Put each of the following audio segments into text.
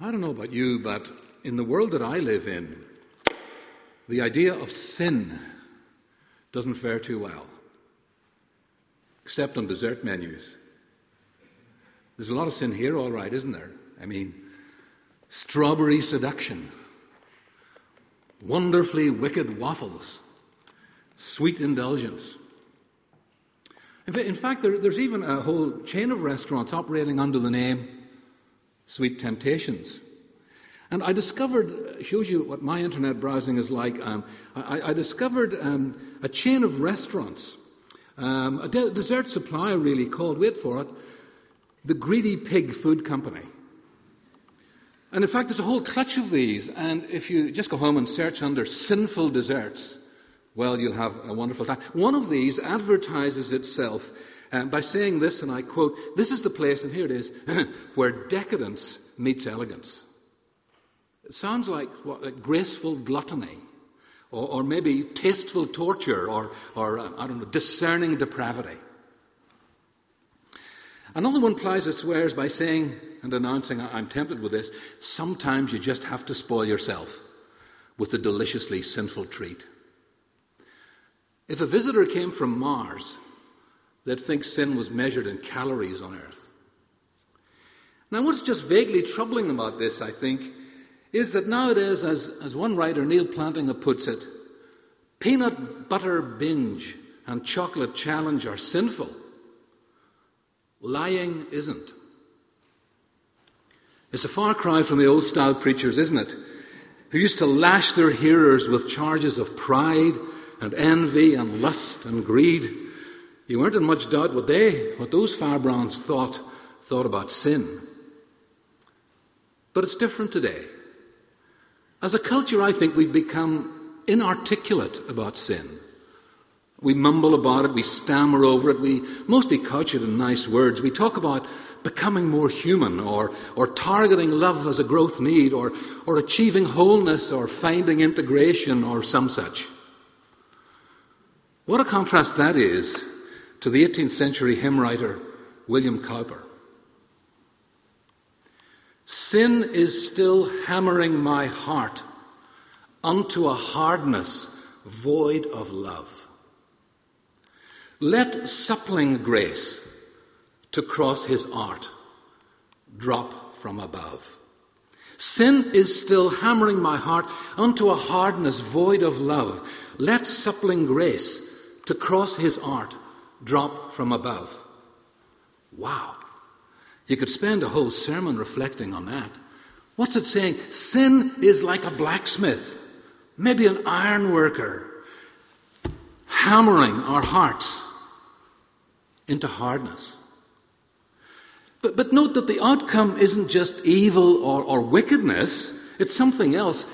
I don't know about you, but in the world that I live in, the idea of sin doesn't fare too well, except on dessert menus. There's a lot of sin here, all right, isn't there? I mean, strawberry seduction, wonderfully wicked waffles, sweet indulgence. In fact, there's even a whole chain of restaurants operating under the name Sweet Temptations. And I discovered, shows you what my internet browsing is like. Um, I, I, discovered um, a chain of restaurants, um, a de- dessert supplier really called, wait for it, the Greedy Pig Food Company. And in fact, there's a whole clutch of these. And if you just go home and search under sinful desserts, well, you'll have a wonderful time. One of these advertises itself uh, by saying this, and I quote, This is the place, and here it is, where decadence meets elegance. It sounds like what, graceful gluttony, or, or, maybe tasteful torture, or, or uh, I don't know, discerning depravity. Another one plies its wares by saying and announcing, I'm tempted with this, sometimes you just have to spoil yourself with a deliciously sinful treat. If a visitor came from Mars, they'd think sin was measured in calories on Earth. Now, what's just vaguely troubling about this, I think, is that nowadays, as, as one writer, Neal Plantinga, puts it, peanut butter binge and chocolate challenge are sinful. Lying isn't. It's a far cry from the old style preachers, isn't it? Who used to lash their hearers with charges of pride and envy and lust and greed. You weren't in much doubt what they, what those firebrands thought, thought about sin. But it's different today. As a culture, I think we've become inarticulate about sin. We mumble about it, we stammer over it, we mostly couch it in nice words. We talk about becoming more human or, or targeting love as a growth need or, or achieving wholeness or finding integration or some such. What a contrast that is to the 18th century hymn writer William Cowper. Sin is still hammering my heart unto a hardness void of love. Let suppling grace to cross his art drop from above. Sin is still hammering my heart unto a hardness void of love. Let suppling grace to cross his art drop from above. Wow. You could spend a whole sermon reflecting on that. What's it saying? Sin is like a blacksmith, maybe an iron worker, hammering our hearts into hardness. But, but note that the outcome isn't just evil or, or wickedness, it's something else.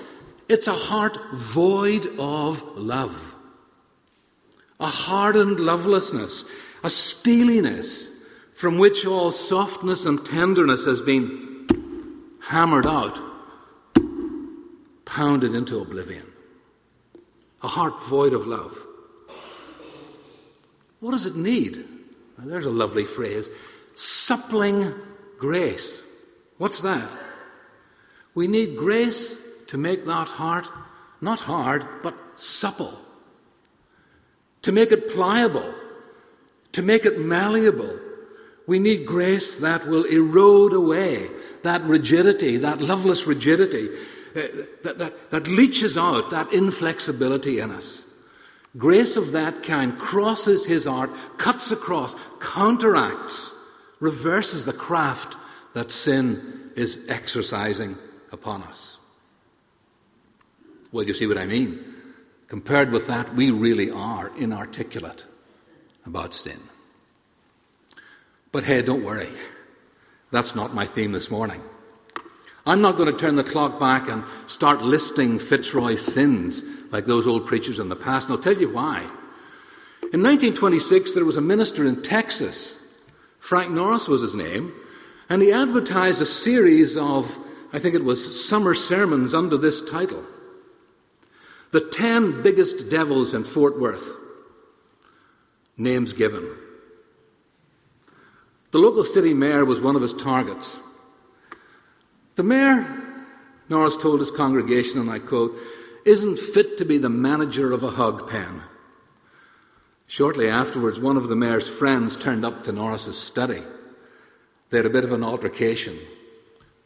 It's a heart void of love a hardened lovelessness, a steeliness from which all softness and tenderness has been hammered out, pounded into oblivion. A heart void of love. What does it need? Now, there's a lovely phrase suppling grace. What's that? We need grace to make that heart not hard, but supple to make it pliable, to make it malleable. We need grace that will erode away that rigidity, that loveless rigidity, uh, that, that, that leaches out that inflexibility in us. Grace of that kind crosses his art, cuts across, counteracts, reverses the craft that sin is exercising upon us. Well, you see what I mean? Compared with that, we really are inarticulate about sin. But hey, don't worry. That's not my theme this morning. I'm not going to turn the clock back and start listing Fitzroy's sins like those old preachers in the past, and I'll tell you why. In 1926, there was a minister in Texas, Frank Norris was his name, and he advertised a series of, I think it was summer sermons under this title the 10 biggest devils in Fort Worth. Names given. The local city mayor was one of his targets. The mayor, Norris told his congregation, and I quote, isn't fit to be the manager of a hog pen. Shortly afterwards, one of the mayor's friends turned up to Norris's study. They had a bit of an altercation,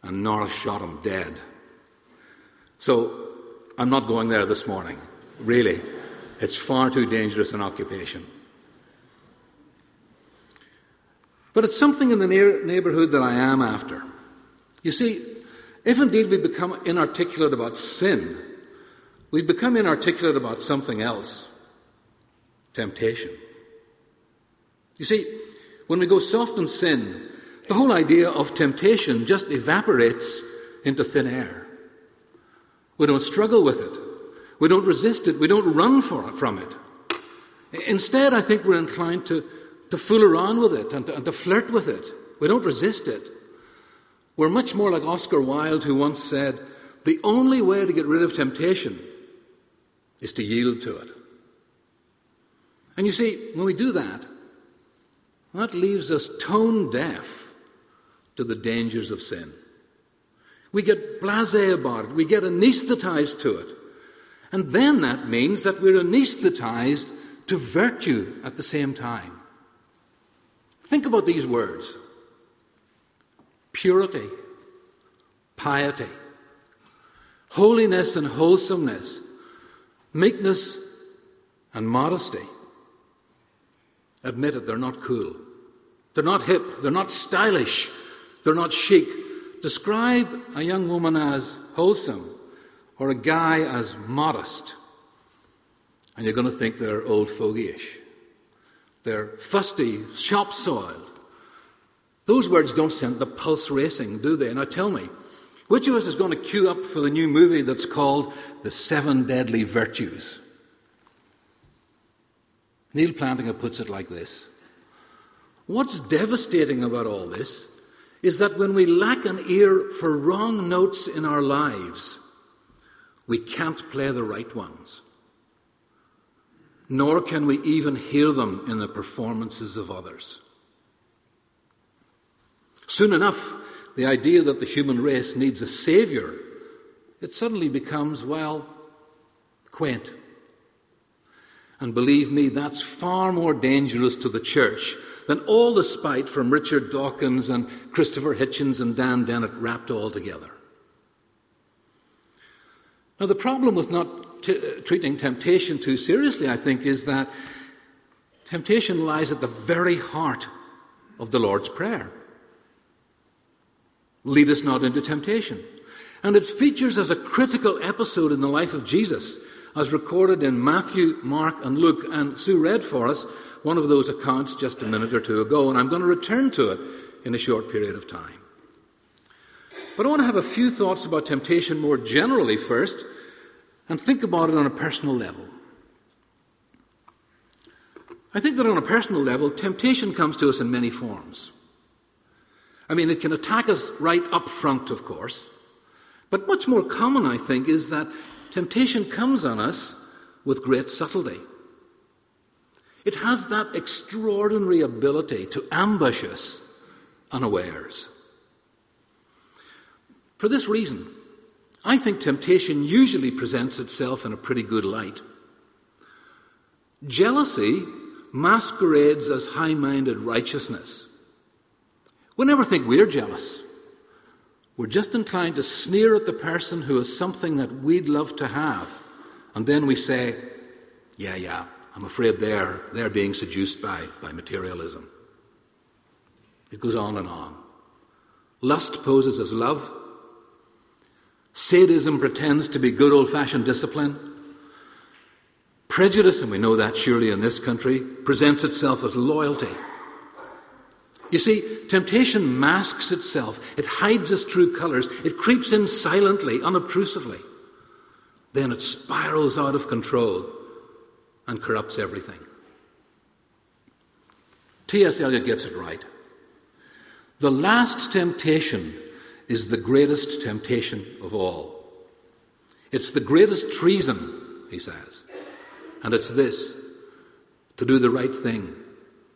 and Norris shot him dead. So, I'm not going there this morning, really. It's far too dangerous an occupation. But it's something in the neighbourhood that I am after. You see, if indeed we become inarticulate about sin, we've become inarticulate about something else temptation. You see, when we go soft on sin, the whole idea of temptation just evaporates into thin air. We don't struggle with it. We don't resist it. We don't run it, from it. Instead, I think we're inclined to, to fool around with it and to, and to flirt with it. We don't resist it. We're much more like Oscar Wilde, who once said, The only way to get rid of temptation is to yield to it. And you see, when we do that, that leaves us tone deaf to the dangers of sin. We get blase about it, we get anesthetized to it. And then that means that we're anesthetized to virtue at the same time. Think about these words purity, piety, holiness and wholesomeness, meekness and modesty. Admit it, they're not cool. They're not hip. They're not stylish. They're not chic. Describe a young woman as wholesome or a guy as modest, and you're going to think they're old fogyish. They're fusty, shop soiled. Those words don't send the pulse racing, do they? Now tell me, which of us is going to queue up for the new movie that's called The Seven Deadly Virtues? Neal Plantinga puts it like this What's devastating about all this is that when we lack an ear for wrong notes in our lives, we can't play the right ones. Nor can we even hear them in the performances of others. Soon enough, the idea that the human race needs a savior, it suddenly becomes, well, quaint. And believe me, that's far more dangerous to the church than all the spite from Richard Dawkins and Christopher Hitchens and Dan Dennett wrapped all together. Now, the problem with not t- uh, treating temptation too seriously, I think, is that temptation lies at the very heart of the Lord's Prayer. Lead us not into temptation. And it features as a critical episode in the life of Jesus, as recorded in Matthew, Mark, and Luke. And Sue read for us one of those accounts just a minute or two ago, and I'm going to return to it in a short period of time. But I want to have a few thoughts about temptation more generally first, and think about it on a personal level. I think that on a personal level, temptation comes to us in many forms. I mean, it can attack us right up front, of course. But much more common, I think, is that temptation comes on us with great subtlety. It has that extraordinary ability to ambush us unawares. For this reason, I think temptation usually presents itself in a pretty good light. Jealousy masquerades as high minded righteousness. We never think we're jealous. We're just inclined to sneer at the person who has something that we'd love to have. And then we say, yeah, yeah, I'm afraid they're, they're being seduced by, by materialism. It goes on and on. Lust poses as love. Sadism pretends to be good old fashioned discipline. Prejudice, and we know that surely in this country, presents itself as loyalty. You see, temptation masks itself, it hides its true colours, it creeps in silently, unobtrusively. Then it spirals out of control and corrupts everything. T.S. Eliot gets it right. The last temptation is the greatest temptation of all. It's the greatest treason, he says. And it's this to do the right thing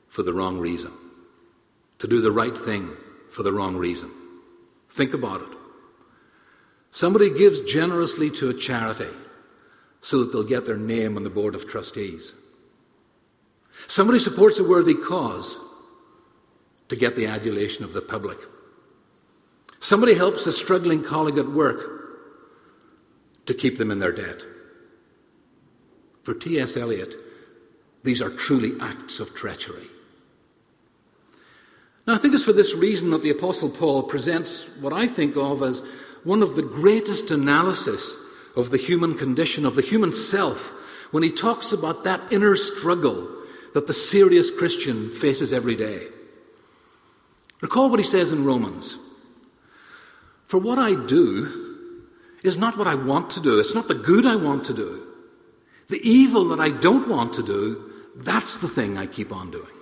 for the wrong reason to do the right thing for the wrong reason. Think about it. Somebody gives generously to a charity so that they'll get their name on the board of trustees. Somebody supports a worthy cause to get the adulation of the public. Somebody helps a struggling colleague at work to keep them in their debt. For T.S. Eliot, these are truly acts of treachery. Now, I think it's for this reason that the Apostle Paul presents what I think of as one of the greatest analysis of the human condition, of the human self, when he talks about that inner struggle that the serious Christian faces every day. Recall what he says in Romans For what I do is not what I want to do, it's not the good I want to do. The evil that I don't want to do, that's the thing I keep on doing.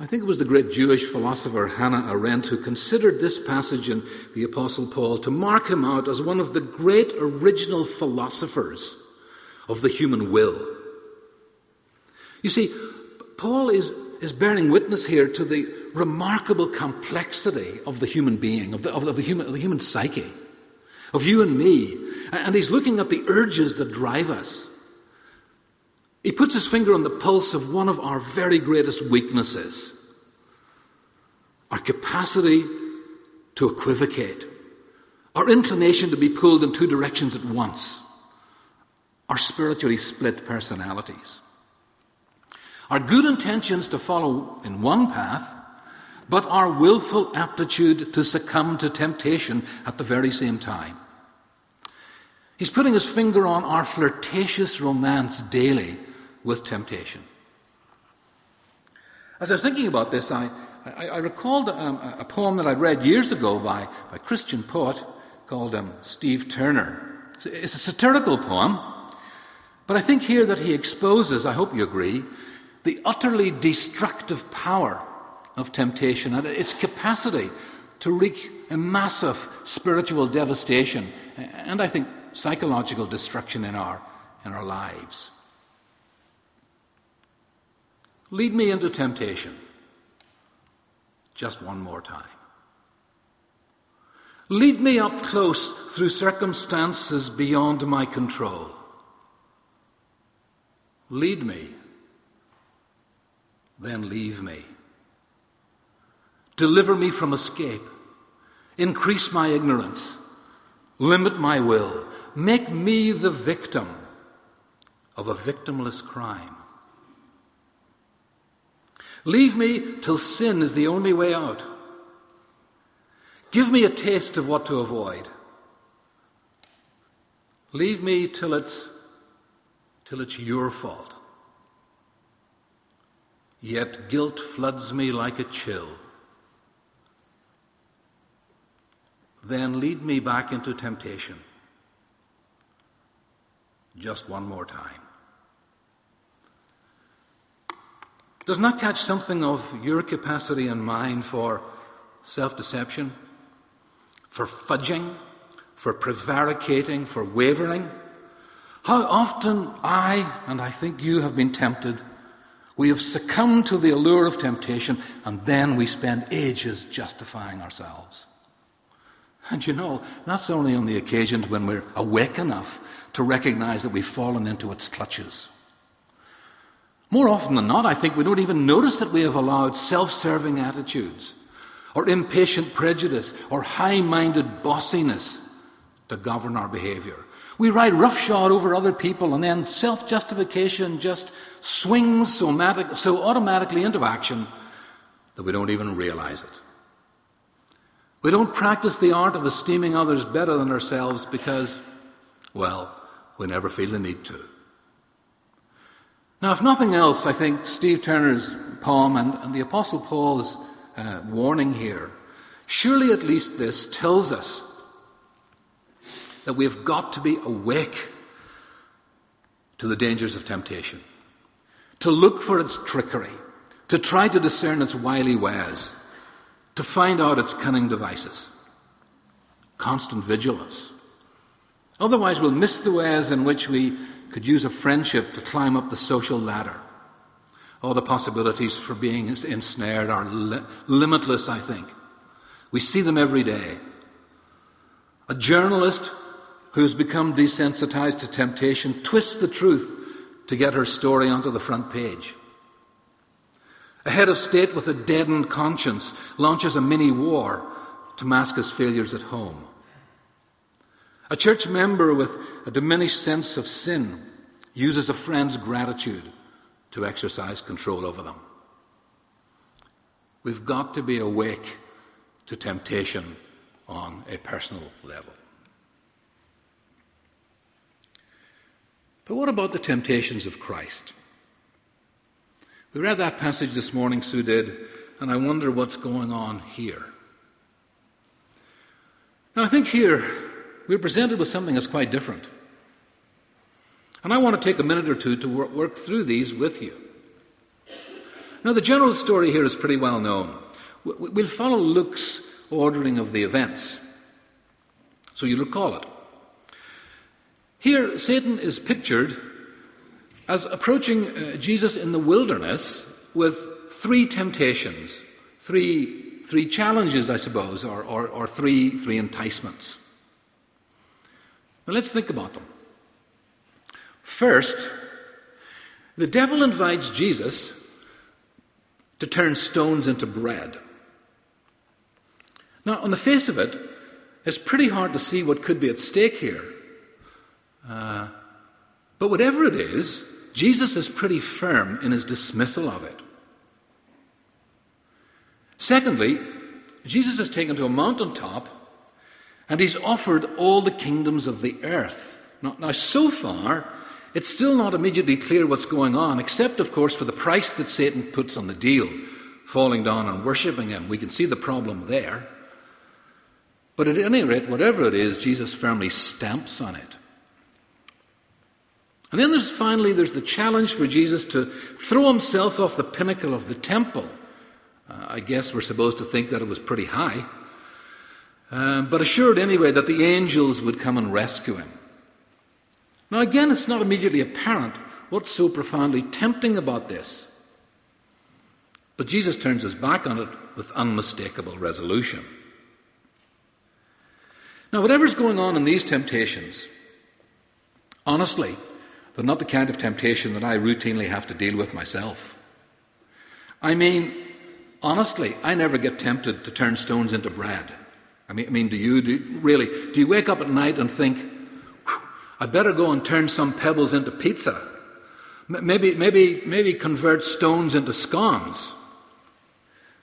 I think it was the great Jewish philosopher Hannah Arendt who considered this passage in the Apostle Paul to mark him out as one of the great original philosophers of the human will. You see, Paul is, is bearing witness here to the remarkable complexity of the human being, of the, of the, human, of the human psyche, of you and me. And he's looking at the urges that drive us. He puts his finger on the pulse of one of our very greatest weaknesses our capacity to equivocate, our inclination to be pulled in two directions at once, our spiritually split personalities, our good intentions to follow in one path, but our willful aptitude to succumb to temptation at the very same time. He's putting his finger on our flirtatious romance daily with temptation. As I was thinking about this, I, I, I recalled um, a poem that I read years ago by, by a Christian poet called um, Steve Turner. It's, it's a satirical poem, but I think here that he exposes, I hope you agree, the utterly destructive power of temptation and its capacity to wreak a massive spiritual devastation and I think psychological destruction in our, in our lives. Lead me into temptation just one more time. Lead me up close through circumstances beyond my control. Lead me, then leave me. Deliver me from escape. Increase my ignorance. Limit my will. Make me the victim of a victimless crime. Leave me till sin is the only way out. Give me a taste of what to avoid. Leave me till it's, till it's your fault. Yet guilt floods me like a chill. Then lead me back into temptation. Just one more time. Does not catch something of your capacity and mind for self deception, for fudging, for prevaricating, for wavering? How often I, and I think you, have been tempted. We have succumbed to the allure of temptation, and then we spend ages justifying ourselves. And you know, that's only on the occasions when we're awake enough to recognize that we've fallen into its clutches. More often than not, I think we don't even notice that we have allowed self serving attitudes, or impatient prejudice, or high minded bossiness to govern our behavior. We ride roughshod over other people, and then self justification just swings so, so automatically into action that we don't even realize it. We don't practice the art of esteeming others better than ourselves because, well, we never feel the need to. Now, if nothing else, I think Steve Turner's poem and, and the Apostle Paul's uh, warning here, surely at least this tells us that we have got to be awake to the dangers of temptation, to look for its trickery, to try to discern its wily ways, to find out its cunning devices. Constant vigilance. Otherwise, we'll miss the ways in which we could use a friendship to climb up the social ladder. All the possibilities for being ensnared are li- limitless, I think. We see them every day. A journalist who's become desensitized to temptation twists the truth to get her story onto the front page. A head of state with a deadened conscience launches a mini war to mask his failures at home. A church member with a diminished sense of sin uses a friend's gratitude to exercise control over them. We've got to be awake to temptation on a personal level. But what about the temptations of Christ? We read that passage this morning, Sue did, and I wonder what's going on here. Now, I think here we're presented with something that's quite different. And I want to take a minute or two to work through these with you. Now, the general story here is pretty well known. We'll follow Luke's ordering of the events. So you recall it. Here, Satan is pictured as approaching uh, Jesus in the wilderness with three temptations, three, three challenges, I suppose, or, or, or three, three enticements. Now let's think about them. First, the devil invites Jesus to turn stones into bread. Now, on the face of it, it's pretty hard to see what could be at stake here. Uh, but whatever it is, Jesus is pretty firm in his dismissal of it. Secondly, Jesus is taken to a mountaintop and he's offered all the kingdoms of the earth. Now, now, so far, it's still not immediately clear what's going on, except, of course, for the price that Satan puts on the deal, falling down and worshipping him. We can see the problem there. But at any rate, whatever it is, Jesus firmly stamps on it. And then there's finally there's the challenge for Jesus to throw himself off the pinnacle of the temple. Uh, I guess we're supposed to think that it was pretty high. Um, but assured anyway that the angels would come and rescue him. Now, again, it's not immediately apparent what's so profoundly tempting about this. But Jesus turns his back on it with unmistakable resolution. Now, whatever's going on in these temptations, honestly, they're not the kind of temptation that I routinely have to deal with myself. I mean, honestly, I never get tempted to turn stones into bread. I mean, I mean do you? Do, really? Do you wake up at night and think, I better go and turn some pebbles into pizza? Maybe, maybe, maybe convert stones into scones.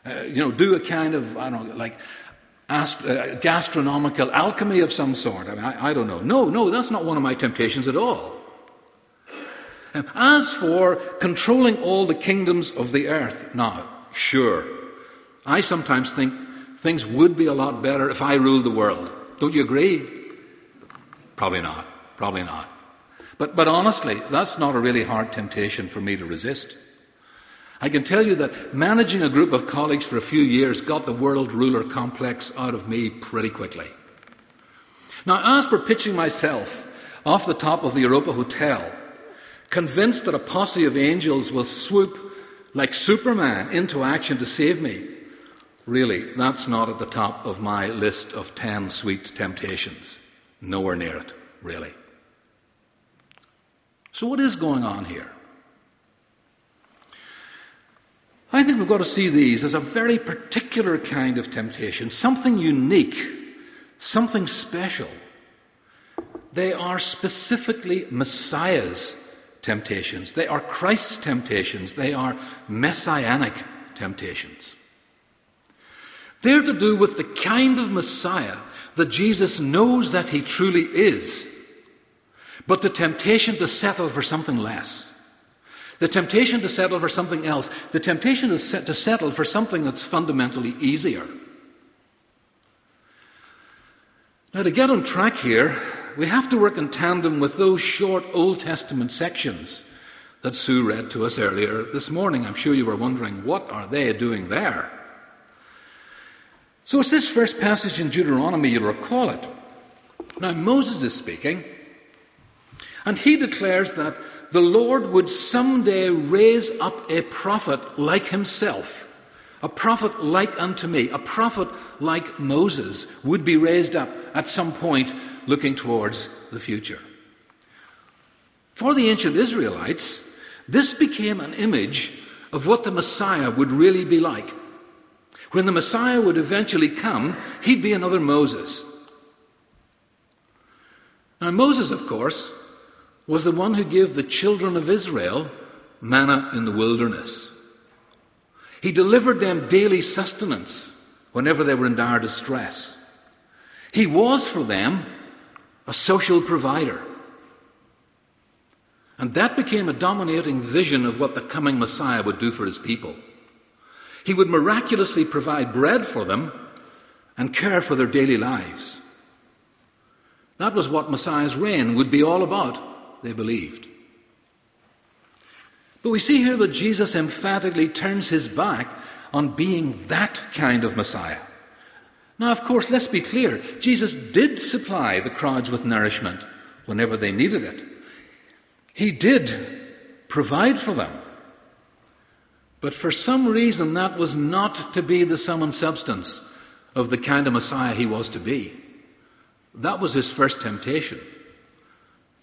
Uh, you know, do a kind of, I don't know, like ast- uh, gastronomical alchemy of some sort. I, mean, I, I don't know. No, no, that's not one of my temptations at all. Um, as for controlling all the kingdoms of the earth, now, sure, I sometimes think things would be a lot better if I ruled the world. Don't you agree? Probably not. Probably not. But, but honestly, that's not a really hard temptation for me to resist. I can tell you that managing a group of colleagues for a few years got the world ruler complex out of me pretty quickly. Now, as for pitching myself off the top of the Europa Hotel, convinced that a posse of angels will swoop like Superman into action to save me, really, that's not at the top of my list of 10 sweet temptations. Nowhere near it, really. So, what is going on here? I think we've got to see these as a very particular kind of temptation, something unique, something special. They are specifically Messiah's temptations, they are Christ's temptations, they are messianic temptations. They're to do with the kind of Messiah that Jesus knows that he truly is, but the temptation to settle for something less. The temptation to settle for something else. The temptation to, set, to settle for something that's fundamentally easier. Now, to get on track here, we have to work in tandem with those short Old Testament sections that Sue read to us earlier this morning. I'm sure you were wondering, what are they doing there? So it's this first passage in Deuteronomy, you'll recall it. Now, Moses is speaking, and he declares that the Lord would someday raise up a prophet like himself a prophet like unto me, a prophet like Moses, would be raised up at some point looking towards the future. For the ancient Israelites, this became an image of what the Messiah would really be like. When the Messiah would eventually come, he'd be another Moses. Now, Moses, of course, was the one who gave the children of Israel manna in the wilderness. He delivered them daily sustenance whenever they were in dire distress. He was for them a social provider. And that became a dominating vision of what the coming Messiah would do for his people. He would miraculously provide bread for them and care for their daily lives. That was what Messiah's reign would be all about, they believed. But we see here that Jesus emphatically turns his back on being that kind of Messiah. Now, of course, let's be clear Jesus did supply the crowds with nourishment whenever they needed it. He did provide for them. But for some reason, that was not to be the sum and substance of the kind of Messiah he was to be. That was his first temptation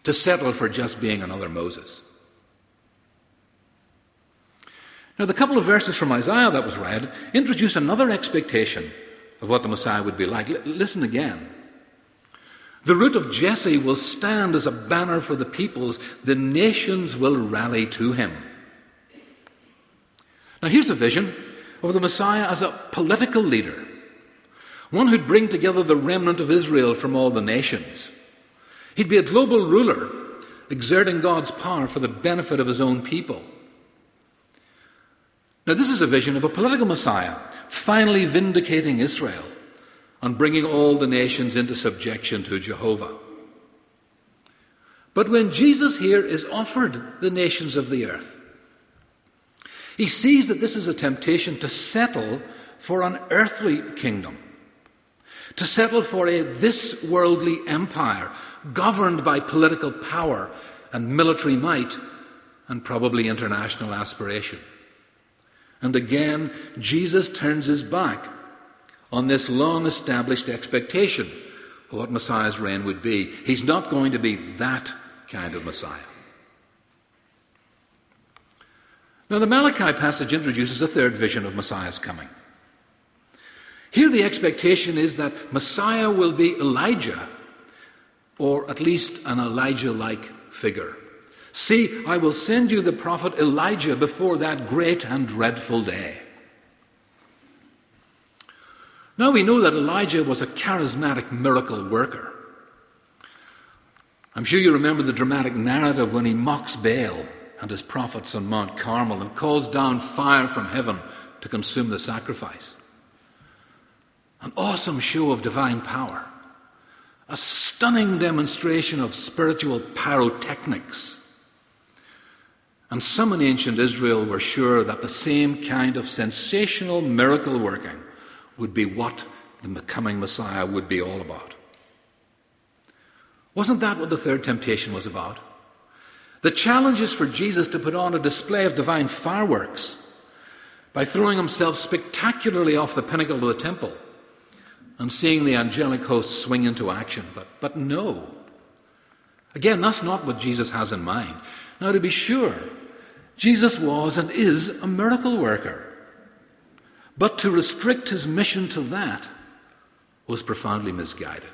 to settle for just being another Moses. Now, the couple of verses from Isaiah that was read introduce another expectation of what the Messiah would be like. L- listen again. The root of Jesse will stand as a banner for the peoples. The nations will rally to him. Now, here's a vision of the Messiah as a political leader, one who'd bring together the remnant of Israel from all the nations. He'd be a global ruler, exerting God's power for the benefit of his own people. Now, this is a vision of a political Messiah, finally vindicating Israel and bringing all the nations into subjection to Jehovah. But when Jesus here is offered the nations of the earth, he sees that this is a temptation to settle for an earthly kingdom, to settle for a this worldly empire governed by political power and military might and probably international aspiration. And again, Jesus turns his back on this long established expectation of what Messiah's reign would be. He's not going to be that kind of Messiah. Now, the Malachi passage introduces a third vision of Messiah's coming. Here, the expectation is that Messiah will be Elijah, or at least an Elijah like figure. See, I will send you the prophet Elijah before that great and dreadful day. Now we know that Elijah was a charismatic miracle worker. I'm sure you remember the dramatic narrative when he mocks Baal and his prophets on Mount Carmel and calls down fire from heaven to consume the sacrifice. An awesome show of divine power, a stunning demonstration of spiritual pyrotechnics and some in ancient Israel were sure that the same kind of sensational miracle working would be what the coming Messiah would be all about. Wasn't that what the third temptation was about? The challenge is for Jesus to put on a display of divine fireworks by throwing himself spectacularly off the pinnacle of the temple and seeing the angelic host swing into action. But, but no. Again, that's not what Jesus has in mind. Now, to be sure, Jesus was and is a miracle worker. But to restrict his mission to that was profoundly misguided.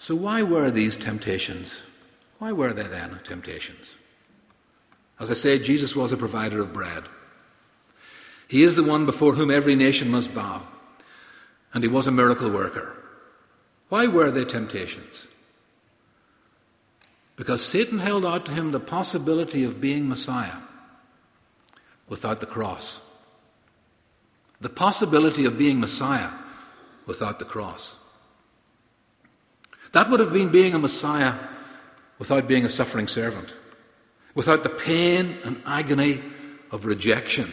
So, why were these temptations? Why were they then temptations? As I say, Jesus was a provider of bread. He is the one before whom every nation must bow. And he was a miracle worker. Why were they temptations? Because Satan held out to him the possibility of being Messiah without the cross. The possibility of being Messiah without the cross. That would have been being a Messiah without being a suffering servant, without the pain and agony of rejection,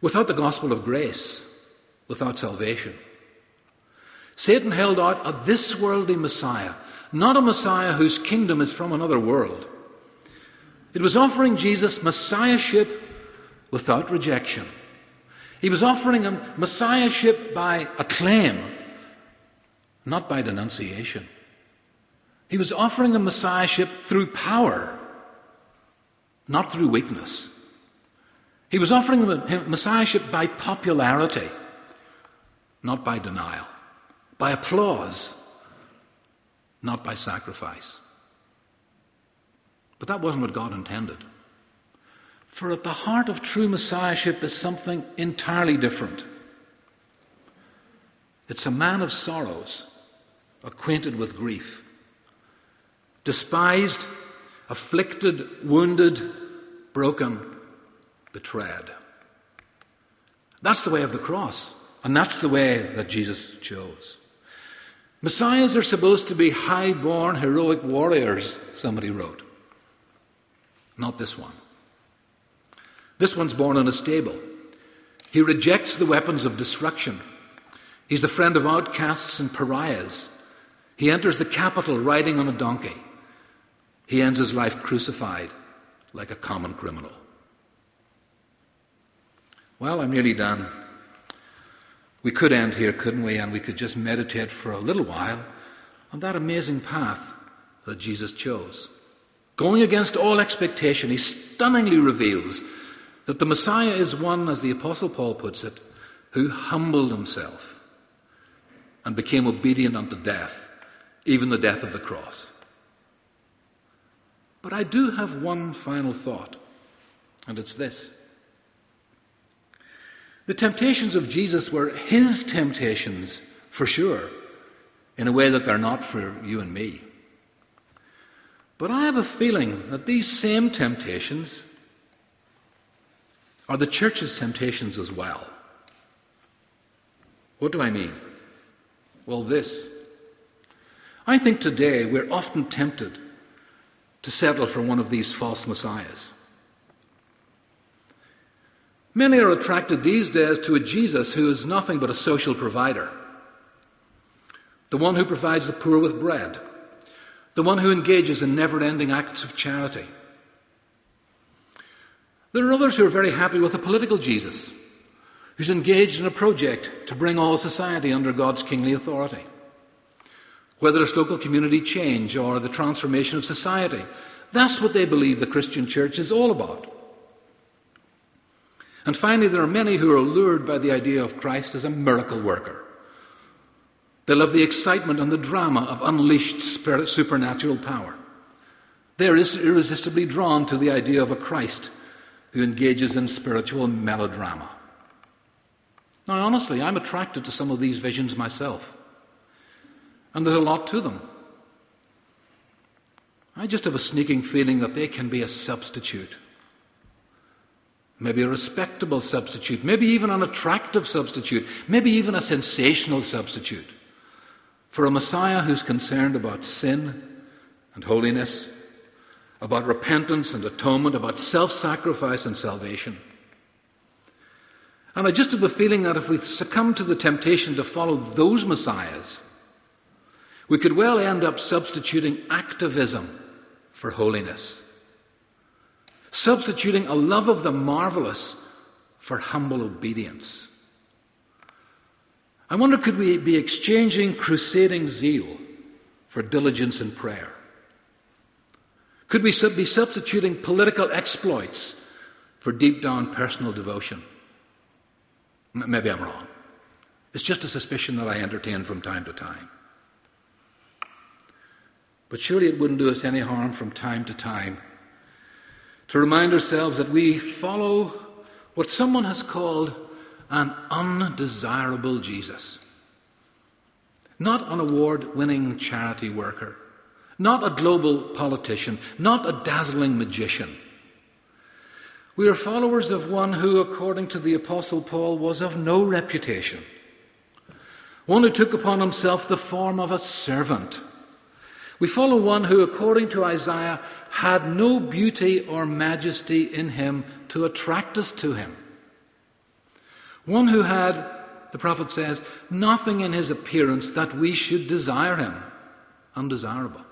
without the gospel of grace, without salvation. Satan held out a this worldly Messiah not a Messiah whose kingdom is from another world. It was offering Jesus messiahship without rejection. He was offering him messiahship by acclaim, not by denunciation. He was offering him messiahship through power, not through weakness. He was offering him messiahship by popularity, not by denial, by applause, not by sacrifice. But that wasn't what God intended. For at the heart of true Messiahship is something entirely different. It's a man of sorrows, acquainted with grief, despised, afflicted, wounded, broken, betrayed. That's the way of the cross, and that's the way that Jesus chose. Messiahs are supposed to be high born, heroic warriors, somebody wrote. Not this one. This one's born in a stable. He rejects the weapons of destruction. He's the friend of outcasts and pariahs. He enters the capital riding on a donkey. He ends his life crucified like a common criminal. Well, I'm nearly done. We could end here, couldn't we? And we could just meditate for a little while on that amazing path that Jesus chose. Going against all expectation, he stunningly reveals that the Messiah is one, as the Apostle Paul puts it, who humbled himself and became obedient unto death, even the death of the cross. But I do have one final thought, and it's this. The temptations of Jesus were his temptations, for sure, in a way that they're not for you and me. But I have a feeling that these same temptations are the church's temptations as well. What do I mean? Well, this. I think today we're often tempted to settle for one of these false messiahs. Many are attracted these days to a Jesus who is nothing but a social provider, the one who provides the poor with bread, the one who engages in never ending acts of charity there are others who are very happy with a political Jesus, who's engaged in a project to bring all society under God's kingly authority. Whether it's local community change or the transformation of society, that's what they believe the Christian church is all about. And finally, there are many who are lured by the idea of Christ as a miracle worker. They love the excitement and the drama of unleashed spirit, supernatural power. They're irresistibly drawn to the idea of a Christ who engages in spiritual melodrama. Now, honestly, I'm attracted to some of these visions myself, and there's a lot to them. I just have a sneaking feeling that they can be a substitute. Maybe a respectable substitute, maybe even an attractive substitute, maybe even a sensational substitute for a Messiah who's concerned about sin and holiness about repentance and atonement, about self sacrifice and salvation. And I just have the feeling that if we succumb to the temptation to follow those messiahs, we could well end up substituting activism for holiness, substituting a love of the marvelous for humble obedience. I wonder could we be exchanging crusading zeal for diligence in prayer? Could we be substituting political exploits for deep down personal devotion? Maybe I'm wrong. It's just a suspicion that I entertain from time to time. But surely it wouldn't do us any harm from time to time to remind ourselves that we follow what someone has called an undesirable Jesus. Not an award winning charity worker, not a global politician, not a dazzling magician. We are followers of one who, according to the Apostle Paul, was of no reputation. One who took upon himself the form of a servant. We follow one who, according to Isaiah, had no beauty or majesty in him to attract us to him. One who had, the prophet says, nothing in his appearance that we should desire him. Undesirable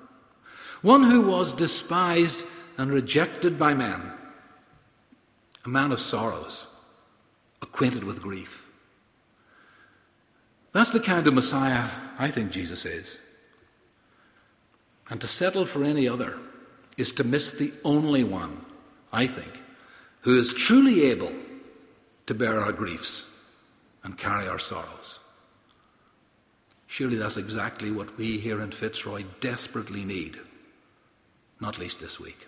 one who was despised and rejected by men, a man of sorrows, acquainted with grief. That's the kind of Messiah I think Jesus is. And to settle for any other is to miss the only one, I think, who is truly able to bear our griefs and carry our sorrows. Surely that's exactly what we here in Fitzroy desperately need, not least this week.